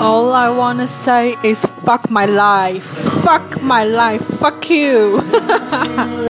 All I wanna say is fuck my life. Fuck my life. Fuck you.